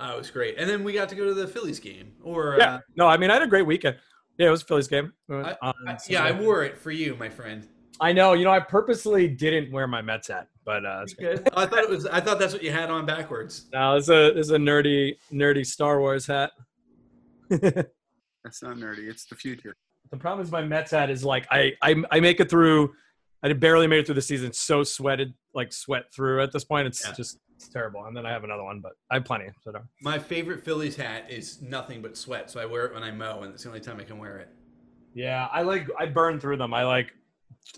Oh, it was great. And then we got to go to the Phillies game. Or Yeah. uh, No, I mean I had a great weekend. Yeah, it was a Phillies game. I, on I- yeah, I wore it for you, my friend. I know. You know, I purposely didn't wear my Mets hat, but uh, it's Good. I thought it was. I thought that's what you had on backwards. no, it's a it's a nerdy nerdy Star Wars hat. That's not nerdy. It's the future. The problem is my Mets hat is like I I, I make it through. I barely made it through the season. So sweated, like sweat through at this point. It's Yeah. just it's terrible. And then I have another one, but I have plenty. So don't. My favorite Phillies hat is nothing but sweat, so I wear it when I mow, and it's the only time I can wear it. Yeah, I like I burn through them. I like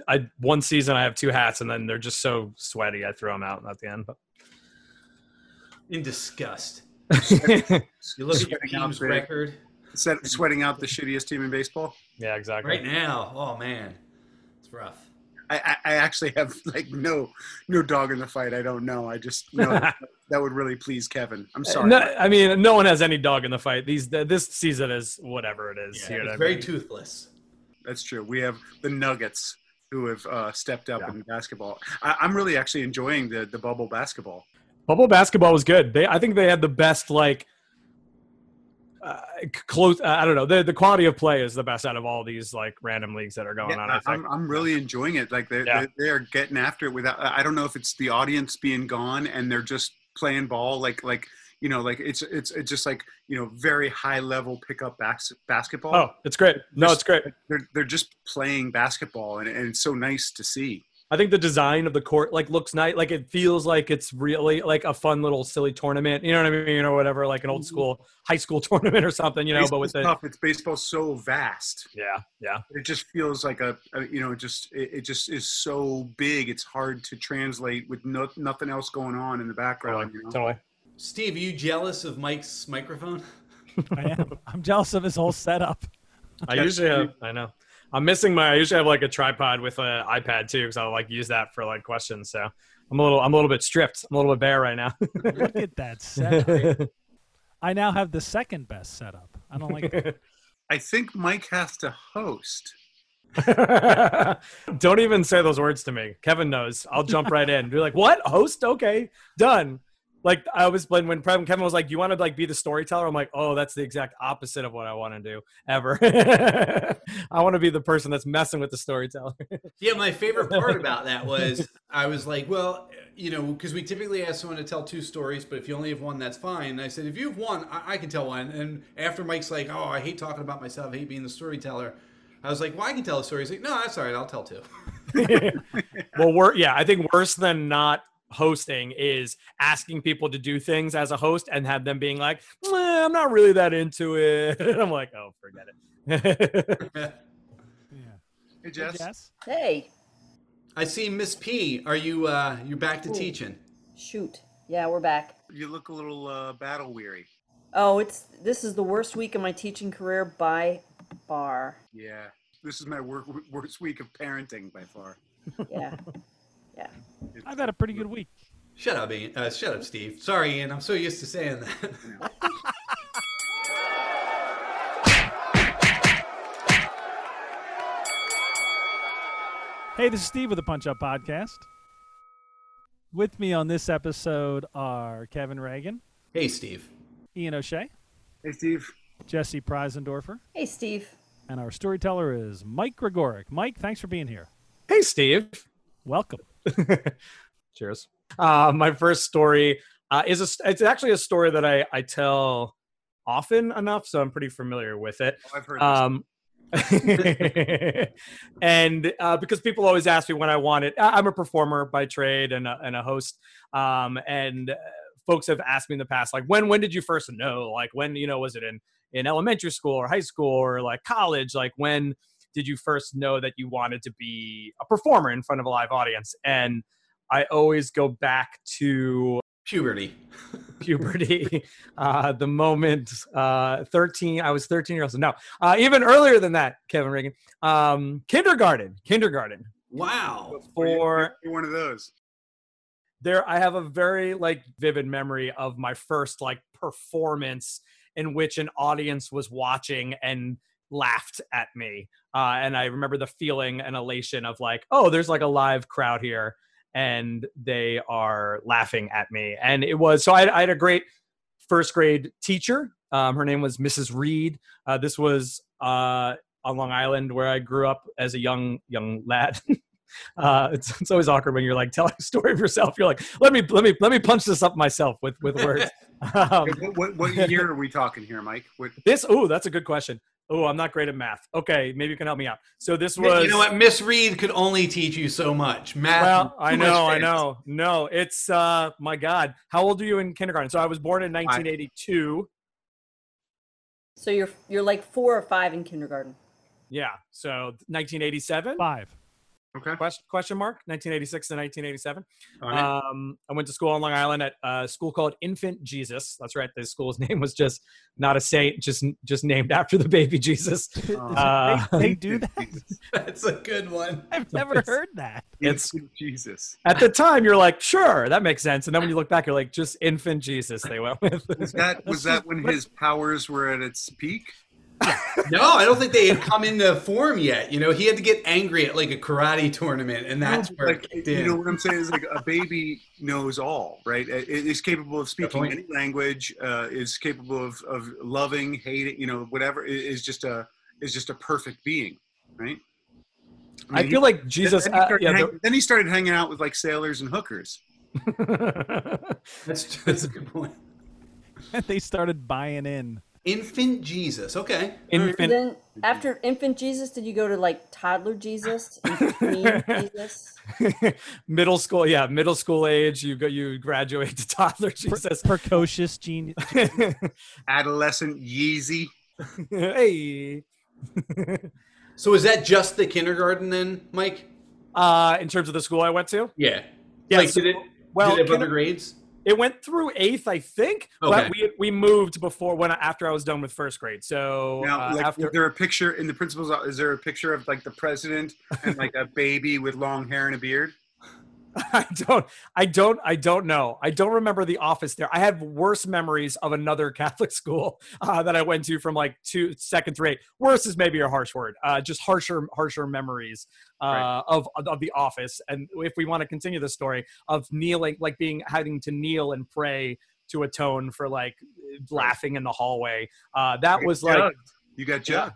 I one season I have two hats and then they're just so sweaty I throw them out at the end. But. In disgust. You look at your team's big. record Set, sweating out the shittiest team in baseball. yeah, exactly. right now. Oh man, it's rough. I, I, I actually have like no no dog in the fight. I don't know. I just know that, that would really please Kevin. I'm sorry. No, I mean, no one has any dog in the fight. These this season is whatever it is. Yeah, it's what I very mean? toothless. That's true. We have the Nuggets who have uh, stepped up Yeah. in basketball. I, I'm really actually enjoying the the bubble basketball. Bubble basketball was good. They, I think they had the best like uh, close. Uh, I don't know. The the quality of play is the best out of all these like random leagues that are going Yeah, on. I think. I'm, I'm really enjoying it. Like they Yeah. they they are getting after it without. I don't know if it's the audience being gone and they're just playing ball. Like like you know like it's it's it's just like you know very high level pickup bas- basketball. oh, it's great. No, it's great. They're they're just playing basketball and, and it's so nice to see. I think the design of the court like looks nice. Like it feels like it's really like a fun little silly tournament. You know what I mean? or whatever, like an old mm-hmm. school high school tournament or something. You know, but with Baseball's the tough. It's baseball so vast. yeah, yeah, It just feels like a, a you know, it just it, it just is so big. It's hard to translate with no, nothing else going on in the totally, background. You know? totally. Steve, are you jealous of Mike's microphone? I am. I'm jealous of his whole setup. I usually have. I know. I'm missing my. I usually have like a tripod with an iPad too, because I like use that for like questions. So I'm a little. I'm a little bit stripped. I'm a little bit bare right now. Look at that setup. I now have the second best setup. I don't like that. I think Mike has to host. Don't even say those words to me. Kevin knows. I'll jump right in. Be like, "What? Host? Okay, done." Like I was when when Kevin was like, "You want to like be the storyteller?" I'm like, "Oh, that's the exact opposite of what I want to do ever. I want to be the person that's messing with the storyteller." Yeah, my favorite part about that was I was like, well, you know, because we typically ask someone to tell two stories, but if you only have one, that's fine. And I said, if you have one, I, I can tell one. And after Mike's like, oh, I hate talking about myself, I hate being the storyteller. I was like, well, I can tell a story. He's like, no, that's all right, I'll tell two. well, we're yeah. I think worse than not hosting is asking people to do things as a host and have them being like, "Meh, "I'm not really that into it." And I'm like, "Oh, forget it." Yeah. Hey Jess, Yes. Hey, I see Miss P. Are you uh you back to Ooh. teaching? shoot. Yeah, we're back. you look a little uh, battle weary. Oh, it's this is the worst week of my teaching career by far. Yeah, this is my work, worst week of parenting by far. Yeah. Yeah. I've had a pretty good week. Shut up, Ian. Uh, shut up, Steve. Sorry, Ian. I'm so used to saying that. Hey, this is Steve with the Punch Up Podcast. With me on this episode are Kevin Regan, hey, Steve. Ian O'Shea, Hey Steve, Jessie Preisendorfer, Hey, Steve. and our storyteller is Mike Gregorek. Mike, thanks for being here. hey, Steve. Welcome. Cheers. Uh, my first story uh, is a, it's actually a story that I, I tell often enough, so I'm pretty familiar with it. oh, I've heard. Um, and uh, because people always ask me when I want it, I'm a performer by trade and a, and a host. Um, and uh, folks have asked me in the past, like, when when did you first know? Like, when you know, was it in in elementary school or high school or like college? Like, when did you first know that you wanted to be a performer in front of a live audience? And I always go back to Puberty. puberty uh the moment uh 13 i was 13 years old no uh even earlier than that kevin regan um kindergarten kindergarten Wow. For you're one of those. there i have a very like vivid memory of my first like performance in which an audience was watching and laughed at me uh and i remember the feeling and elation of like oh there's like a live crowd here and they are laughing at me and it was so i, I had a great first grade teacher. Um, her name was Mrs. Reed. Uh, this was uh, on Long Island where I grew up as a young young lad. uh, it's, it's always awkward when you're like telling a story of yourself. You're like, let me let me let me punch this up myself with with words. Um, What, what, what year are we talking here, Mike? What, this oh, that's a good question. Oh, I'm not great at math. Okay, maybe you can help me out. So this was you know what? Miss Reed could only teach you so much. Math. Well, I know, I know. No, it's uh my God. How old are you in kindergarten? So I was born in 1982. So you're you're like four or five in kindergarten. Yeah. So 1987. Five. Okay. Question, question mark 1986 to 1987 All right. um, i went to school on long island at a school called infant jesus that's right the school's name was just not a saint just just named after the baby jesus Uh, they, they do that. That's a good one. I've never It's- heard that. it's Jesus. at the time you're like sure that makes sense and then when you look back you're like just infant jesus they went with Was that was that when his powers were at its peak? No, I don't think they had come into form yet. You know, he had to get angry at like a karate tournament, and that's where like it kicked you know what I'm saying is like a baby knows all, right? It it is capable of speaking point. any language, uh, is capable of, of loving, hating, you know, whatever. It is just a is just a perfect being, right? i mean, feel he- like jesus then, he uh, started yeah, hang- then he started hanging out with like sailors and hookers. That's that's a good point. And they started buying in. Infant Jesus. Okay. Infant then after infant Jesus, did you go to like toddler Jesus Jesus? middle school yeah middle school age you go you graduate to toddler Pre- jesus precocious genius. Adolescent Yeezy. hey So is that just the kindergarten then, Mike? uh in terms of the school i went to Yeah. Yeah, Like, so- did it? well, did it kinder- grades? It went through eighth i think Okay. but we we moved before when after i was done with first grade so Now, uh, like, after is there a picture in the principal's? Is there a picture of like the president and like a baby with long hair and a beard? I don't, I don't, I don't know. I don't remember the office there. I have worse memories of another Catholic school uh, that I went to from like two second through eight. Worse is maybe a harsh word. Uh, just harsher, harsher memories uh, Right. of of the office. And if we want to continue the story of kneeling, like being having to kneel and pray to atone for like laughing in the hallway. Uh, that was got like you got jugged.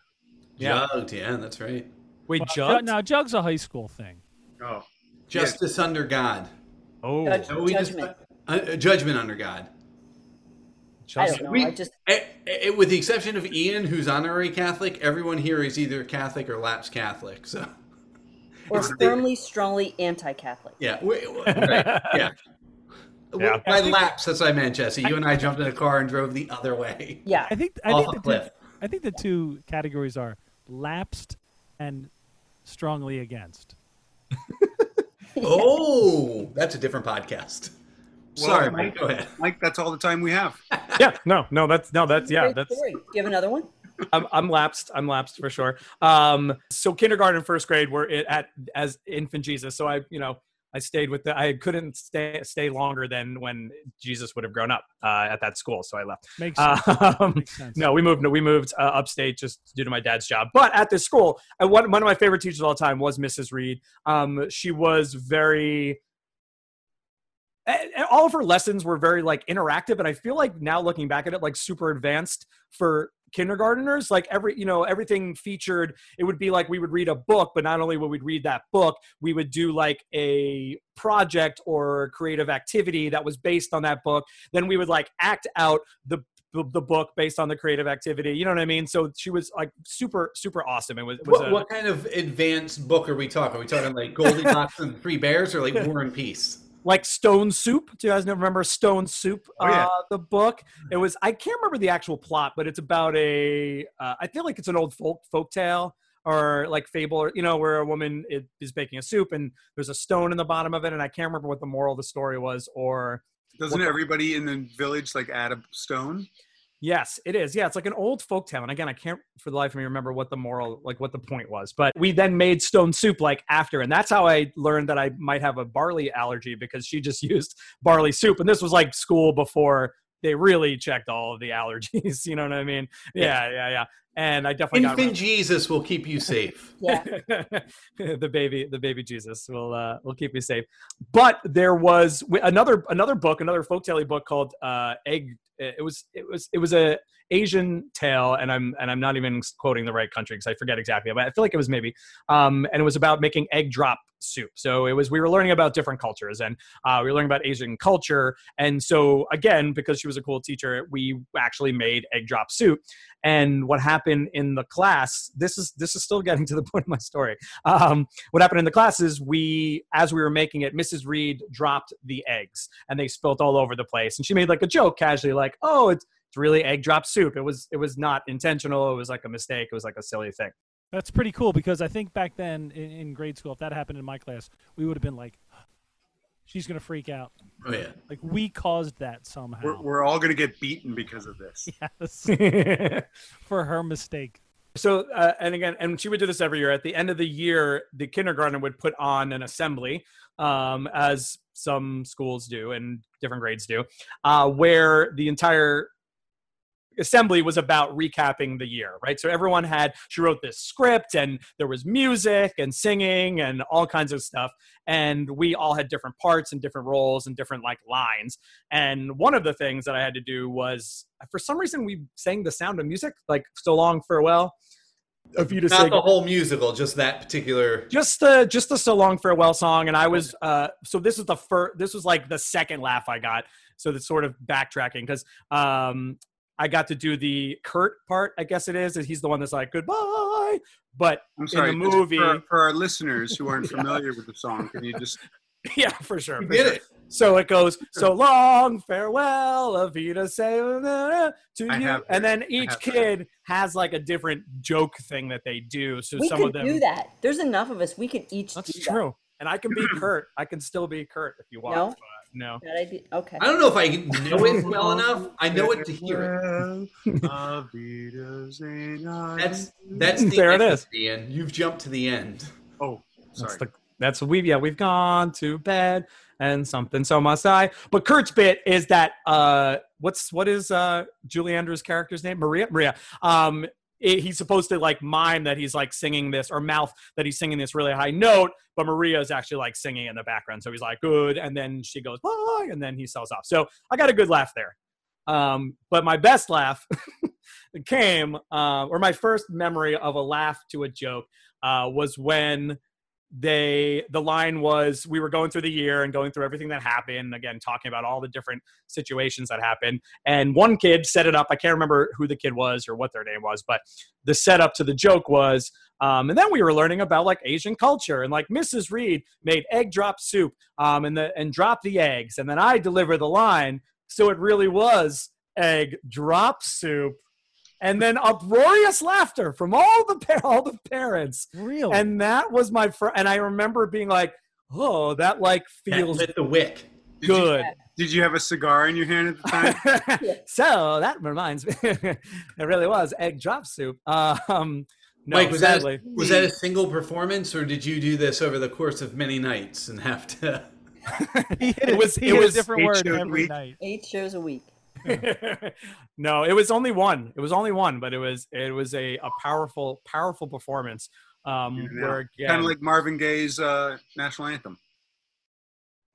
Yeah. Jugged. Yeah, that's right. wait, Well, Jug? Now, Jug's a high school thing. Oh, Justice under God. Oh, Judge- No, we just- Judgment. uh, uh, judgment under God. I don't know. We- I just Eh, eh, with the exception of Ian, who's honorary Catholic, everyone here is either Catholic or lapsed Catholic. So or It's- firmly, strongly anti-Catholic. yeah, we- we- right, yeah. Yeah. By lapse, that's what I meant, Jessie. You and I jumped in a car and drove the other way. Yeah, I think I Off think the cliff. two, I think the two categories are lapsed and strongly against. Oh, that's a different podcast. Well, Sorry, Mike- Mike. Go ahead. Mike, that's all the time we have. yeah, no, no, that's no, that's yeah, that's story. Do you have another one? I'm, I'm lapsed. I'm lapsed for sure. Um, so kindergarten, first grade were it at as infant Jesus. So I, you know, I stayed with the. I couldn't stay stay longer than when Jesus would have grown up uh, at that school. So I left. Makes sense. Um, Makes sense. no, we moved. No, we moved uh, upstate just due to my dad's job. But at this school, I, one one of my favorite teachers of all time was Mrs. Reed. Um, she was very. and- and all of her lessons were very like interactive, and I feel like now looking back at it, like super advanced for kindergarteners. Like every, you know, everything featured. It would be like we would read a book, but not only would we read that book, we would do like a project or creative activity that was based on that book. Then we would like act out the the book based on the creative activity. You know what I mean? So she was like super, super awesome. It was, it was What, a, what kind of advanced book are we talking? Are we talking like Goldilocks and Three Bears or like War and Peace? Like Stone Soup. Do you guys remember Stone Soup? Oh, yeah. uh, the book. It was. I can't remember the actual plot, but it's about a. Uh, I feel like it's an old folk folk tale or like fable, or, you know, where a woman is, baking a soup and there's a stone in the bottom of it, and I can't remember what the moral of the story was. Or Doesn't everybody in the village like add a stone? Yes, it is. Yeah, it's like an old folk tale. And again, I can't for the life of me remember what the moral, like what the point was. But we then made stone soup like after. And that's how I learned that I might have a barley allergy because she just used barley soup. And this was like school before they really checked all of the allergies. You know what I mean? Yeah, yeah, yeah. And I definitely got Infant Jesus will keep you safe. Yeah. the baby the baby jesus will uh will keep you safe but there was another another book another folktale book called uh egg it, was it was it was a Asian tale, and I'm and I'm not even quoting the right country because I forget exactly, but I feel like it was maybe. Um, and it was about making egg drop soup. So it was we were learning about different cultures, and uh, we were learning about Asian culture. And so again, because she was a cool teacher, we actually made egg drop soup. And what happened in the class? This is this is still getting to the point of my story. Um, what happened in the class is we, as we were making it, Mrs. Reed dropped the eggs, and they spilt all over the place. And she made like a joke casually, like, "Oh, it's." It's really egg drop soup. It was it was not intentional. It was like a mistake. It was like a silly thing. That's pretty cool because I think back then in, in grade school, if that happened in my class, we would have been like, she's going to freak out. Oh yeah. Like we caused that somehow. We're, we're all going to get beaten because of this. yes. For her mistake. So, uh, and again, and she would do this every year. At the end of the year, the kindergarten would put on an assembly, um, as some schools do and different grades do, uh, where the entire assembly was about recapping the year, right? So everyone had, she wrote this script and there was music and singing and all kinds of stuff. And we all had different parts and different roles and different like lines. And one of the things that I had to do was, for some reason, we sang the sound of music, like So Long Farewell. Of you to Not sing the whole musical, just that particular. just the just the so long farewell song and i was uh so this is the first this was like the second laugh i got so that's sort of backtracking because um i got to do the kurt part i guess it is and he's the one that's like goodbye but I'm sorry. in the movie For, for our listeners who aren't familiar with the song, can you just yeah for sure You for did sure. it. so it goes so long farewell avita sayonara to I you and then each have heard. kid has like a different joke thing that they do so we some could of them do that. There's enough of us. We could each That's do true. And I can be Kurt. I can still be Kurt if you want. No? But no. that. That idea. Okay. I don't know if I know it well enough. I know it to hear it. it. That's that's the There it end, is. Ian. You've jumped to the end. Oh, That's sorry. the that's we've yeah we've gone to bed and something so must I. But Kurt's bit is that uh what's what is uh Julie Andrews' character's name Maria Maria um it- he's supposed to like mime that he's like singing this or mouth that he's singing this really high note but Maria is actually like singing in the background. So he's like good and then she goes bye and then he sells off. So I got a good laugh there. Um but my best laugh came uh, or my first memory of a laugh to a joke uh, was when they the line was we were going through the year and going through everything that happened again talking about all the different situations that happened. And one kid set it up i can't remember who the kid was or what their name was but the setup to the joke was um, and then we were learning about like asian culture and like mrs reed made egg drop soup um, and the and dropped the eggs and then i delivered the line. So it really was egg drop soup and then uproarious laughter from all the pa- all the parents Real. and that was my first and i remember being like oh that like That feels lit the wick. Did you- good Did you have a cigar in your hand at the time? so that reminds me it really was egg drop soup um no Mike, was that a, was that a single performance, or did you do this over the course of many nights and have to? it it was- it was a different eight word every week. night. Eight shows a week. no it was only one it was only one but it was it was a, a powerful powerful performance um Yeah. where again, kind of like Marvin Gaye's uh, national anthem.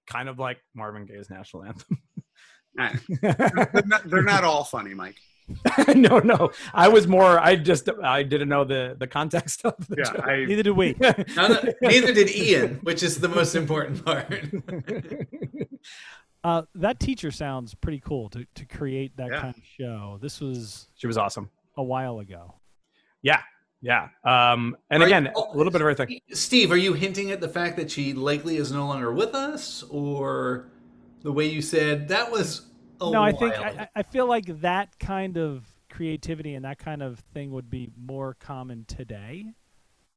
kind of like marvin gaye's national anthem Nah, They're not, they're not all funny, Mike. no no i was more i just i didn't know the the context of the Yeah, joke. I, Neither did we. None neither did Ian, which is the most important part. Uh, that teacher sounds pretty cool to, to create that Yeah. kind of show. This was she was awesome a while ago. yeah yeah um and Are you- again a little bit of everything Steve, are you hinting at the fact that she likely is no longer with us, or the way you said that was? A no, I think ago? I- I feel like that kind of creativity and that kind of thing would be more common today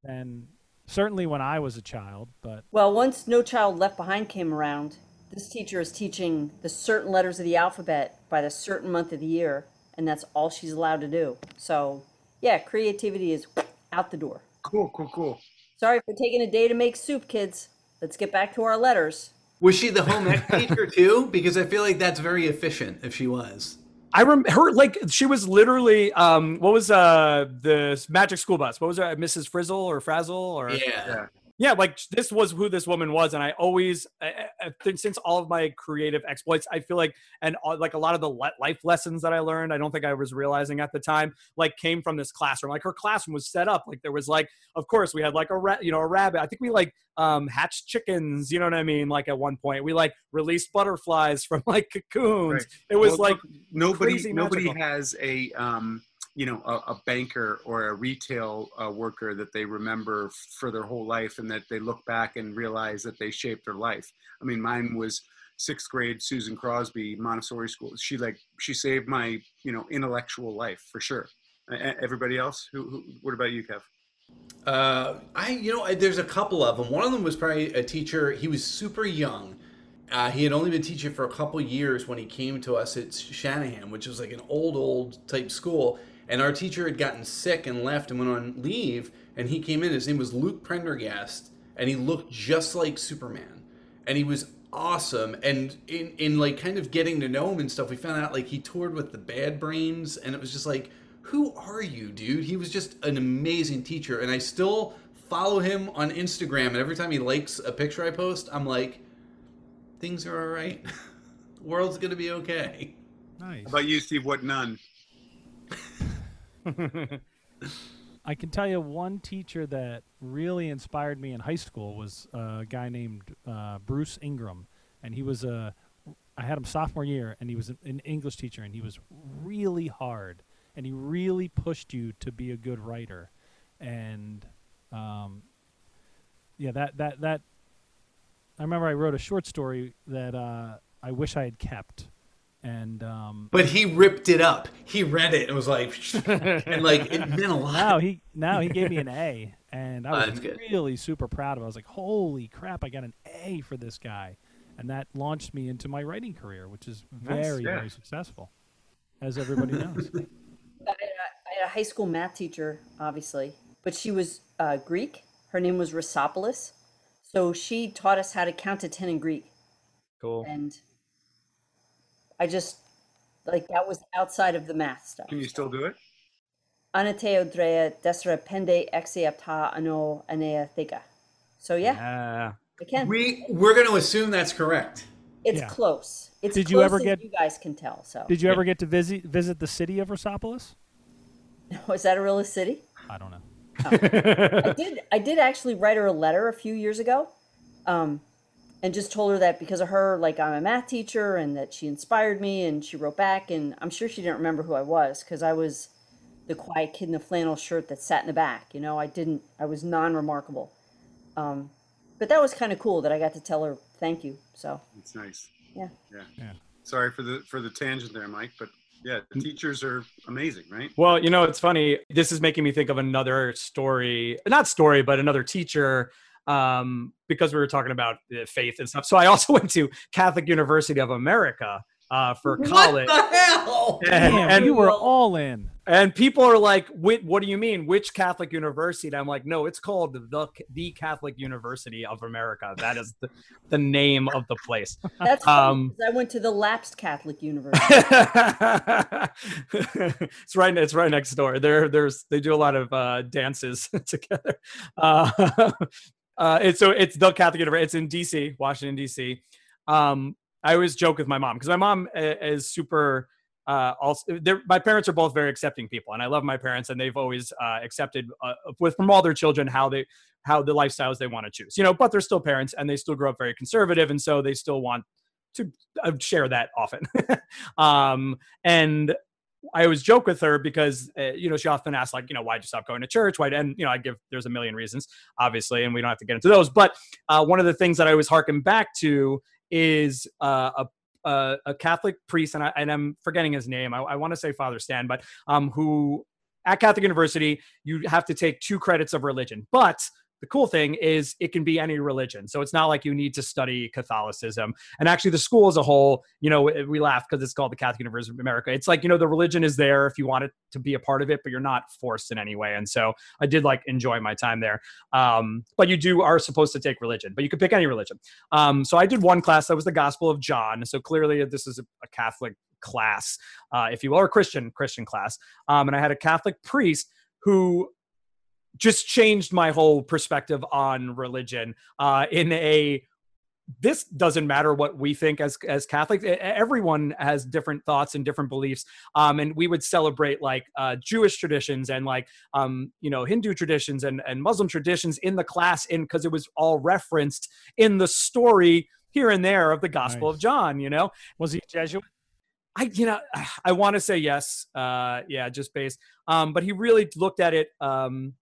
than certainly when I was a child. But Well, once No Child Left Behind came around, this teacher is teaching the certain letters of the alphabet by the certain month of the year, and that's all she's allowed to do. So, yeah, creativity is out the door. cool, cool, cool. Sorry for taking a day to make soup, kids. Let's get back to our letters. was she the home ec teacher too? Because I feel like that's very efficient. If she was, I remember her like she was literally um what was uh the Magic School Bus? What was it, Mrs. Frizzle or Frazzle or yeah. Yeah. Yeah like this was who this woman was and i always I, I since all of my creative exploits i feel like and all, like a lot of the le- life lessons that i learned i don't think i was realizing at the time like came from this classroom like her classroom was set up like there was like of course we had like a rat you know a rabbit i think we like um hatched chickens you know what i mean like at one point we like released butterflies from like cocoons Right. it was Well, like nobody nobody magical. has a um, you know a, a banker or a retail uh, worker that they remember for their whole life and that they look back and realize that they shaped their life. I mean, mine was sixth grade Susan Crosby Montessori school. She like she saved my you know intellectual life for sure. Everybody else, who, who what about you, Kev? Uh, I, you know, there's a couple of them. One of them was probably a teacher. He was super young. Uh, he had only been teaching for a couple years when he came to us at Shanahan, which was like an old, old type school. And our teacher had gotten sick and left and went on leave. And he came in. His name was Luke Prendergast, and he looked just like Superman. And he was awesome. And in, in like kind of getting to know him and stuff, we found out like he toured with the Bad Brains, and it was just like, who are you, dude? He was just an amazing teacher, and I still follow him on Instagram. And every time he likes a picture I post, I'm like, things are all right. the world's gonna be okay. Nice. How about you, Steve? What none? I can tell you one teacher that really inspired me in high school was a guy named uh, Bruce Ingram, and he was a. I had him sophomore year, and he was an, English teacher, and he was really hard, and he really pushed you to be a good writer, and, um, yeah, that that that. I remember I wrote a short story that uh, I wish I had kept, and um, But he ripped it up. He read it and was like, and like it meant a lot. now he now he gave me an A, and I Oh, was that's good. really super proud of. it. I was like, "Holy crap! I got an A for this guy," and that launched me into my writing career, which is very yeah. very successful, as everybody knows. I had, a, I had a high school math teacher, obviously, but she was uh, Greek. Her name was Rhysopoulos. So she taught us how to count to 10 in Greek. cool And I just, like, that was outside of the math stuff. Can you still do it? Anateo drea desra pende exiapta ano anea thega. So yeah, yeah I can. We we're gonna assume that's correct. It's Yeah. close. It's Did close you ever get- you guys can tell. So Did you ever get to visit visit the city of Rhysopoulos? was that a real city? I don't know. I did. I did actually write her a letter a few years ago, um, and just told her that because of her, like I'm a math teacher, and that she inspired me, and she wrote back, and I'm sure she didn't remember who I was because I was the quiet kid in the flannel shirt that sat in the back. You know, I didn't. I was non-remarkable. Um, but that was kind of cool that I got to tell her thank you. So It's nice. yeah. Yeah. Yeah. Sorry for the for the tangent there, Mike, but yeah, the teachers are amazing, right? Well, you know, it's funny. This is making me think of another story, not story, but another teacher, um, because we were talking about uh, faith and stuff. So I also went to Catholic University of America uh, for college. What the hell? And, Damn, and, you were all in. and people are like, "Wait, what do you mean? Which Catholic university?" And I'm like, "No, it's called the the Catholic University of America. That is the, the name of the place." That's funny, Um, 'cause I went to the lapsed Catholic university. it's right. It's right next door. There, there's they do a lot of uh, dances together. Uh, uh, it's so it's the Catholic University. It's in D.C., Washington D.C. Um, I always joke with my mom because my mom i- is super. Uh, also, my parents are both very accepting people, and I love my parents, and they've always uh, accepted uh, with from all their children how they how the lifestyles they want to choose. You know, but they're still parents, and they still grow up very conservative, and so they still want to uh, share that often. um, and I always joke with her because uh, you know she often asks like you know why'd you stop going to church? Why? And you know I give there's a million reasons obviously, and we don't have to get into those. But uh, one of the things that I always harken back to is uh, a a, a Catholic priest, and, I, and I'm forgetting his name. I, I want to say Father Stan, but um, who at Catholic University you have to take two credits of religion, but the cool thing is it can be any religion. So it's not like you need to study Catholicism. And actually, the school as a whole, you know, we laugh because it's called the Catholic University of America. It's like, you know, the religion is there if you want it to be a part of it, but you're not forced in any way. And so I did like enjoy my time there. Um, but you do are supposed to take religion, but you could pick any religion. Um, so I did one class that was the Gospel of John. So clearly, this is a, a Catholic class, uh, if you will, or Christian Christian class. Um, and I had a Catholic priest who just changed my whole perspective on religion uh, in a this doesn't matter what we think as as Catholics. Everyone has different thoughts and different beliefs. Um, and we would celebrate like uh, Jewish traditions and like um, you know Hindu traditions and and Muslim traditions in the class in because it was all referenced in the story here and there of the Gospel nice. of John. You know, was he Jesuit? I you know I want to say yes. Uh, yeah, just based. Um, but he really looked at it. Um,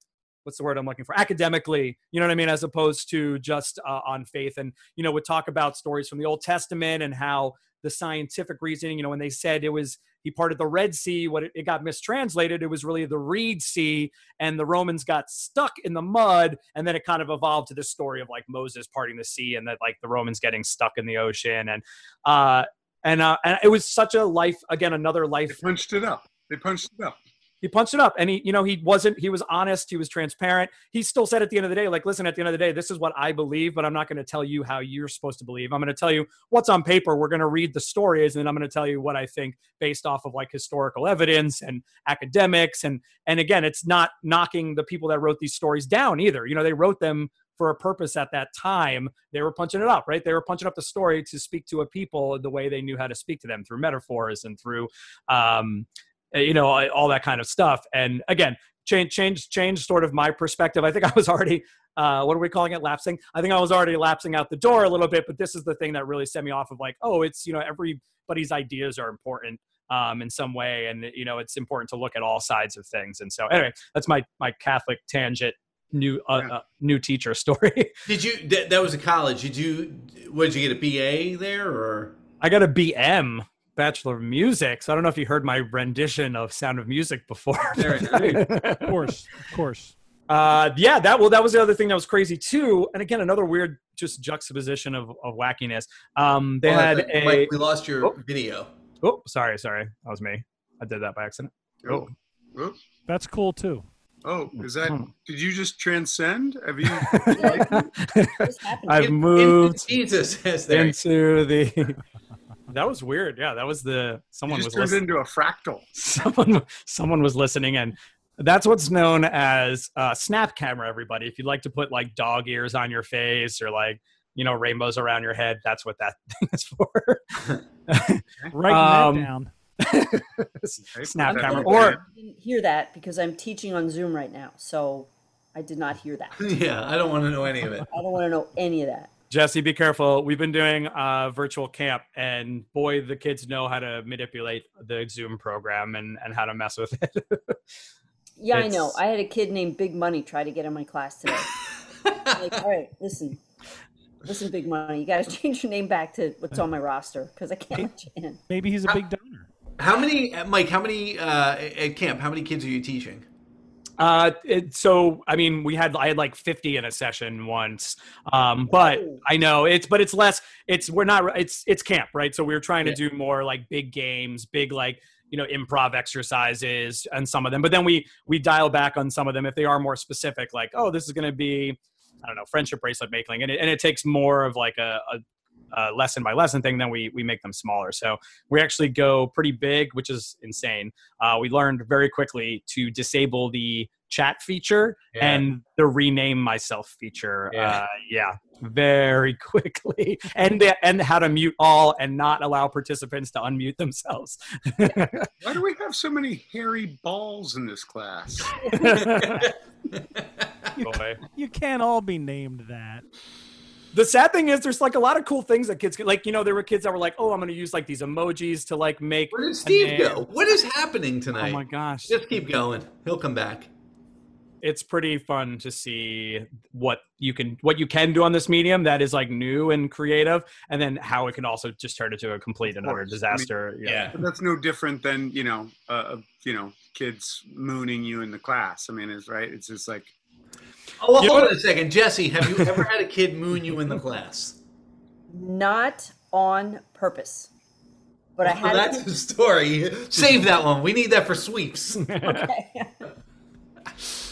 what's the word I'm looking for? Academically, you know what I mean, as opposed to just uh, on faith. And you know, would talk about stories from the Old Testament and how the scientific reasoning. You know, when they said it was he parted the Red Sea, what it, it got mistranslated, it was really the Reed Sea, and the Romans got stuck in the mud, and then it kind of evolved to this story of like Moses parting the sea, and that like the Romans getting stuck in the ocean, and uh, and uh, and it was such a life again, another life. They punched it up. They punched it up he punched it up. And he you know he wasn't he was honest he was transparent. He still said at the end of the day like listen at the end of the day this is what i believe but i'm not going to tell you how you're supposed to believe. I'm going to tell you what's on paper we're going to read the stories and then i'm going to tell you what i think based off of like historical evidence and academics. And and again it's not knocking the people that wrote these stories down either. You know they wrote them for a purpose at that time. They were punching it up right? They were punching up the story to speak to a people the way they knew how to speak to them through metaphors and through um, you know, all that kind of stuff. And again, change, change, change sort of my perspective. I think I was already, uh, what are we calling it? Lapsing. I think I was already lapsing out the door a little bit, but this is the thing that really set me off of like, oh, it's, you know, everybody's ideas are important. Um, in some way, and you know it's important to look at all sides of things. And so, anyway, that's my my Catholic tangent new uh, uh, new teacher story. did you that, that was a college? Did you what did you get a BA there or? I got a BM. Bachelor of Music. So I don't know if you heard my rendition of Sound of Music before. of course, of course. Uh, yeah, that well, that was the other thing that was crazy too. And again, another weird just juxtaposition of, of wackiness. Um, they had a. Mike, we lost your oh, video. Oh, sorry, sorry, that was me. I did that by accident. Oh, oh. that's cool too. Oh, is that? Hmm. Did you just transcend? Have you? I've moved Jesus into the that was weird. Yeah, that was the someone was turned listening. into a fractal. Someone someone was listening, and that's what's known as uh, snap camera. Everybody, if you'd like to put like dog ears on your face or like you know rainbows around your head, that's what that thing is for. Writing um, that down. snap camera, or I didn't hear that because I'm teaching on Zoom right now, so I did not hear that. Yeah, I don't want to know any of it. I don't want to know any of that. Jessie, be careful. We've been doing a virtual camp, and boy, the kids know how to manipulate the Zoom program and, and how to mess with it. yeah, it's... I know. I had a kid named Big Money try to get in my class today. like, all right, listen, listen, Big Money, you got to change your name back to what's on my roster because I can't let you in. Maybe he's a big donor. How many, Mike? How many uh, at camp? How many kids are you teaching? Uh, it, so I mean, we had I had like 50 in a session once, um, but I know it's but it's less. It's we're not. It's it's camp, right? So we were trying to do more like big games, big like you know improv exercises, and some of them. But then we we dial back on some of them if they are more specific, like oh, this is going to be I don't know friendship bracelet making, and it, and it takes more of like a, a uh, lesson by lesson thing, then we we make them smaller. So we actually go pretty big, which is insane. Uh, we learned very quickly to disable the chat feature yeah. and the rename myself feature. Yeah, uh, yeah very quickly, and the, and how to mute all and not allow participants to unmute themselves. Why do we have so many hairy balls in this class? Boy. You can't all be named that the sad thing is there's like a lot of cool things that kids can like you know there were kids that were like oh i'm going to use like these emojis to like make where did steve go? What is happening tonight? Oh my gosh. Just keep going. He'll come back. It's pretty fun to see what you can what you can do on this medium that is like new and creative and then how it can also just turn into a complete and utter disaster I mean, yeah, yeah. that's no different than you know uh, you know kids mooning you in the class. I mean it's right it's just like Oh, well, hold on a second, Jessie. Have you ever had a kid moon you in the class? Not on purpose, but I had. that's a story. Save that one. We need that for sweeps. okay.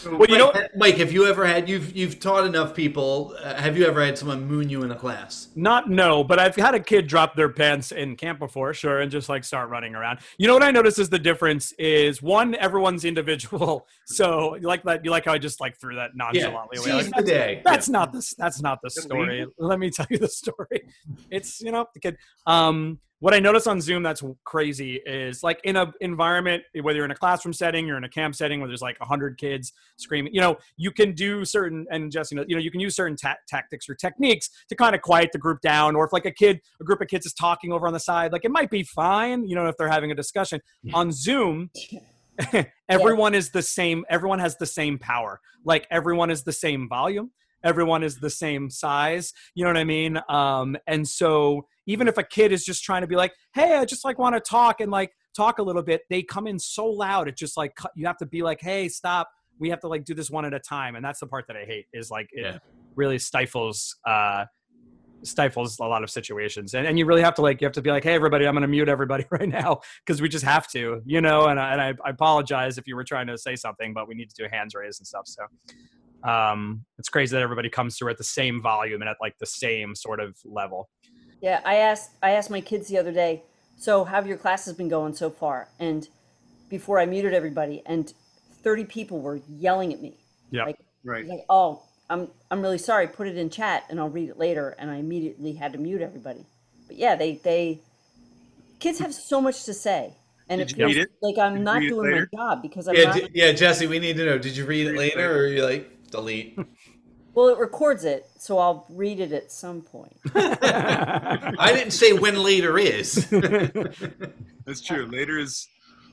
Well, you know, Mike, Mike, have you ever had you've you've taught enough people? Uh, have you ever had someone moon you in a class? Not no, but I've had a kid drop their pants in camp before, sure, and just like start running around. You know what I notice is the difference is one, everyone's individual. So you like that you like how I just like threw that nonchalantly away. Like, seize the day. that's not the that's not the story. Let me tell you the story. It's you know the kid. Um, what I notice on Zoom that's crazy is like in a environment, whether you're in a classroom setting, you're in a camp setting where there's like hundred kids screaming. You know, you can do certain and just, you know, you know, you can use certain ta- tactics or techniques to kind of quiet the group down. Or if like a kid, a group of kids is talking over on the side, like it might be fine. You know, if they're having a discussion on Zoom. everyone is the same everyone has the same power like everyone is the same volume everyone is the same size you know what i mean um and so even if a kid is just trying to be like hey i just like want to talk and like talk a little bit they come in so loud it just like you have to be like hey stop we have to like do this one at a time and that's the part that i hate is like it Yeah. really stifles uh stifles a lot of situations and, and you really have to like you have to be like hey everybody i'm going to mute everybody right now because we just have to you know and, I, and I, I apologize if you were trying to say something but we need to do hands raised and stuff so um it's crazy that everybody comes through at the same volume and at like the same sort of level Yeah, I asked I asked my kids the other day, so how have your classes been going so far? And before I muted everybody, and 30 people were yelling at me. yeah Like, Right. like, oh, I'm I'm really sorry. Put it in chat, and I'll read it later. And I immediately had to mute everybody. But yeah, they they kids have so much to say, and Did it you feels read it? like I'm Did not doing my job because I'm Yeah, not. d- yeah, Jessie, we need to know. Did you read it later, or you like delete? Well, it records it, so I'll read it at some point. I didn't say when later is. That's true. Later is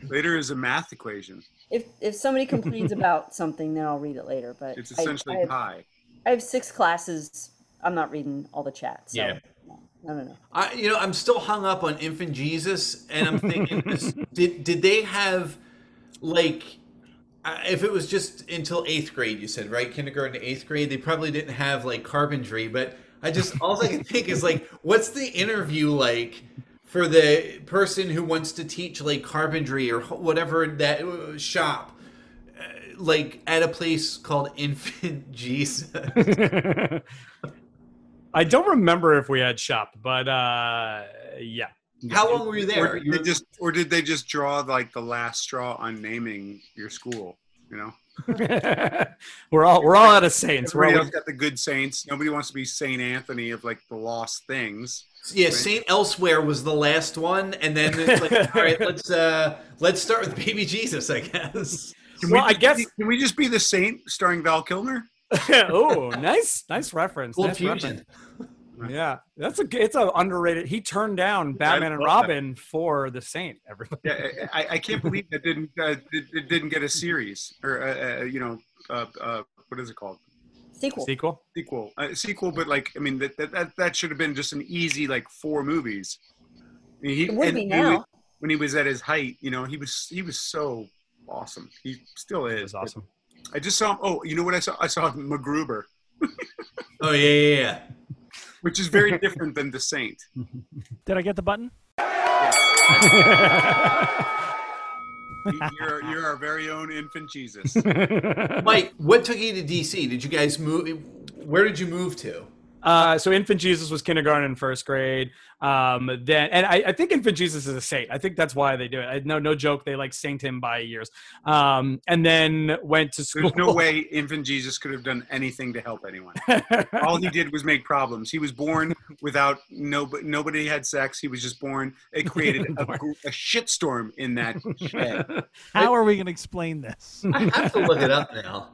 later is a math equation. If if somebody complains about something, then I'll read it later. But It's essentially I, have, pi. I have six classes. I'm not reading all the chat. So Yeah. no, no, no. no. I, you know, I'm still hung up on infant Jesus, and I'm thinking, is- did did they have like, if it was just until eighth grade, you said right, kindergarten to eighth grade, they probably didn't have like carpentry, but I just all I can think is like, what's the interview like? For the person who wants to teach like carpentry or whatever that uh, shop, uh, like at a place called Infant Jesus. i don't remember if we had shop but uh yeah How long were you there? Or did, they just, or did they just draw like the last straw on naming your school? You know, we're all we're all out of saints we're all, else got the good saints. Nobody wants to be Saint Anthony of like the lost things. Yeah, Saint Elsewhere was the last one, and then it's like, all right, let's uh let's start with Baby Jesus, I guess. Can Well, we I just guess- be- can we just be the Saint starring Val Kilmer? oh nice nice reference Full nice fusion. reference. Yeah, that's a it's a underrated. He turned down Batman and love that. Robin for the Saint. Everybody. Yeah, I, I can't believe that didn't uh, it, it didn't get a series or uh, uh, you know uh, uh, what is it called Sequel. Sequel. sequel uh, sequel but like I mean that that, that, that should have been just an easy like four movies. I mean, he, It would be when he- now. when he was at his height, you know, he was he was so awesome. He still is was awesome. I just saw him. Oh, you know what I saw? I saw MacGruber, Oh yeah, yeah, yeah. Which is very different than the Saint. Did I get the button? You're you're our very own infant Jesus. Mike, what took you to DC? Did you guys move? Where did you move to? Uh, so infant Jesus was kindergarten and first grade. Um, then, and I, I think infant Jesus is a saint. I think that's why they do it. I, no, no joke. They like saint him by years. Um, and then went to school. There's no way infant Jesus could have done anything to help anyone. All he did was make problems. He was born without no nobody had sex. He was just born. It created a, gr- a shitstorm in that shed. How are we going to explain this? I have to look it up now.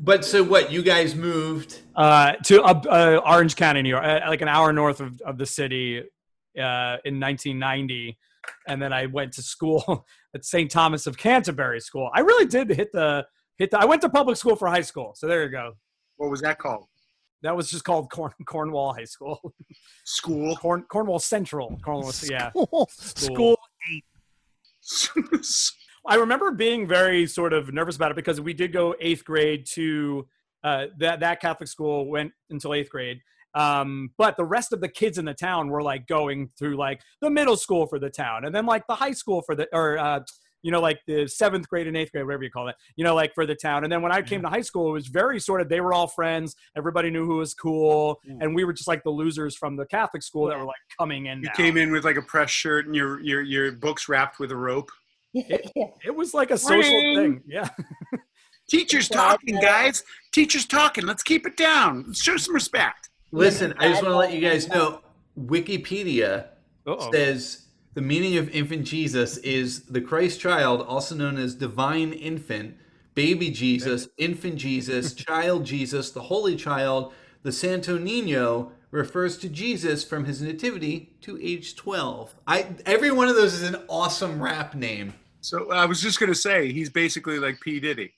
But so what? You guys moved? uh, to uh, uh, Orange County, New York, uh, like an hour north of, of the city uh, in 1990. And then I went to school at St. Thomas of Canterbury School. I really did hit the hit the. I went to public school for high school, so there you go. What was that called? That was just called Corn, Cornwall High School, School. Corn, Cornwall Central. Cornwall, yeah. School, school eight. I remember being very sort of nervous about it because we did go eighth grade to uh, that that Catholic school went until eighth grade. Um, but the rest of the kids in the town were like going through like the middle school for the town, and then like the high school for the or uh, you know, like the seventh grade and eighth grade, whatever you call it, you know, like for the town. And then when I came to high school, it was very sort of they were all friends. Everybody knew who was cool, Yeah. and we were just like the losers from the Catholic school that were like coming in. You now. came in with like a press shirt and your your your books wrapped with a rope. Yeah. It was like a social Morning. thing. Yeah. Teachers talking, guys. Teachers talking. Let's keep it down. Let's show some respect. Listen, I just want to let you guys know Wikipedia Uh-oh. says the meaning of infant Jesus is the Christ child, also known as divine infant, baby Jesus, infant Jesus, child Jesus, the holy child, the Santo Nino refers to Jesus from his nativity to age 12. I every one of those is an awesome rap name. So I was just gonna say he's basically like P Diddy.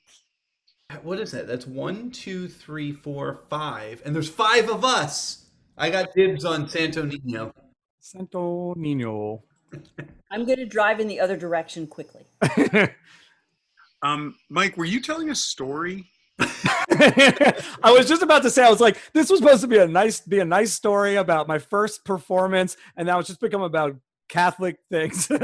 What is that? That's one, two, three, four, five. And there's five of us. I got dibs on Santo Nino. Santo Nino. I'm going to drive in the other direction quickly. Um, Mike, were you telling a story? I was just about to say, I was like, this was supposed to be a nice, be a nice story about my first performance, and now it's just become about Catholic things.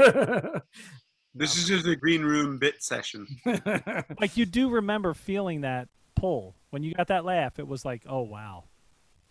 This is just a green room bit session. Like you do remember feeling that pull when you got that laugh. It was like, oh wow.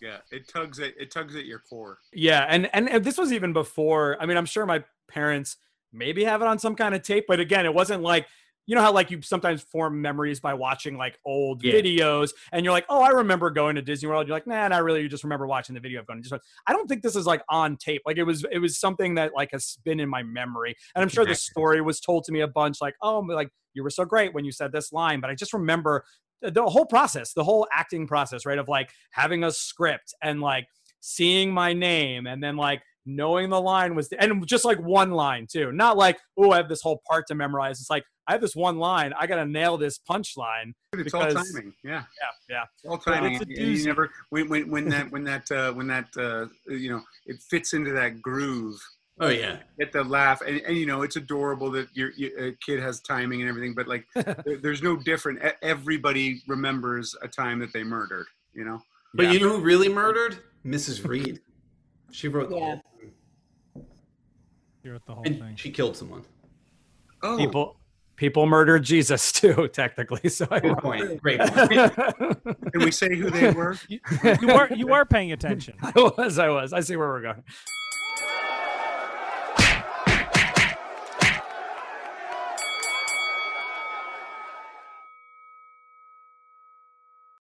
Yeah, it tugs at it tugs at your core. yeah, and, and and this was even before. I mean, I'm sure my parents maybe have it on some kind of tape, but again, it wasn't like you know how like you sometimes form memories by watching like old Yeah. videos, and you're like, oh, I remember going to Disney World. You're like, nah, not really. You just remember watching the video of going to Disney World. I don't think this is like on tape. Like it was, it was something that like has been in my memory, and I'm sure the story was told to me a bunch. Like, oh, like you were so great when you said this line, but I just remember the- the whole process, the whole acting process, right? Of like having a script and like seeing my name and then like knowing the line was and just like one line too not like oh i have this whole part to memorize it's like i have this one line i gotta nail this punchline It's all timing. Yeah, yeah yeah it's all timing. it's a And you never when when when that when that uh, when that uh, you know it fits into that groove. Oh yeah. Get the laugh, and, and you know it's adorable that your, your kid has timing and everything, but like there, there's no different. Everybody remembers a time that they murdered. You know. But Yeah. you know who really murdered? Mrs. Reed. She wrote the Yeah. whole thing. You're at the whole And thing. she killed someone. Oh, people people murdered jesus too technically so i Good point. Great point. can we say who they were? You, you were you were paying attention. I was i was i see where we're going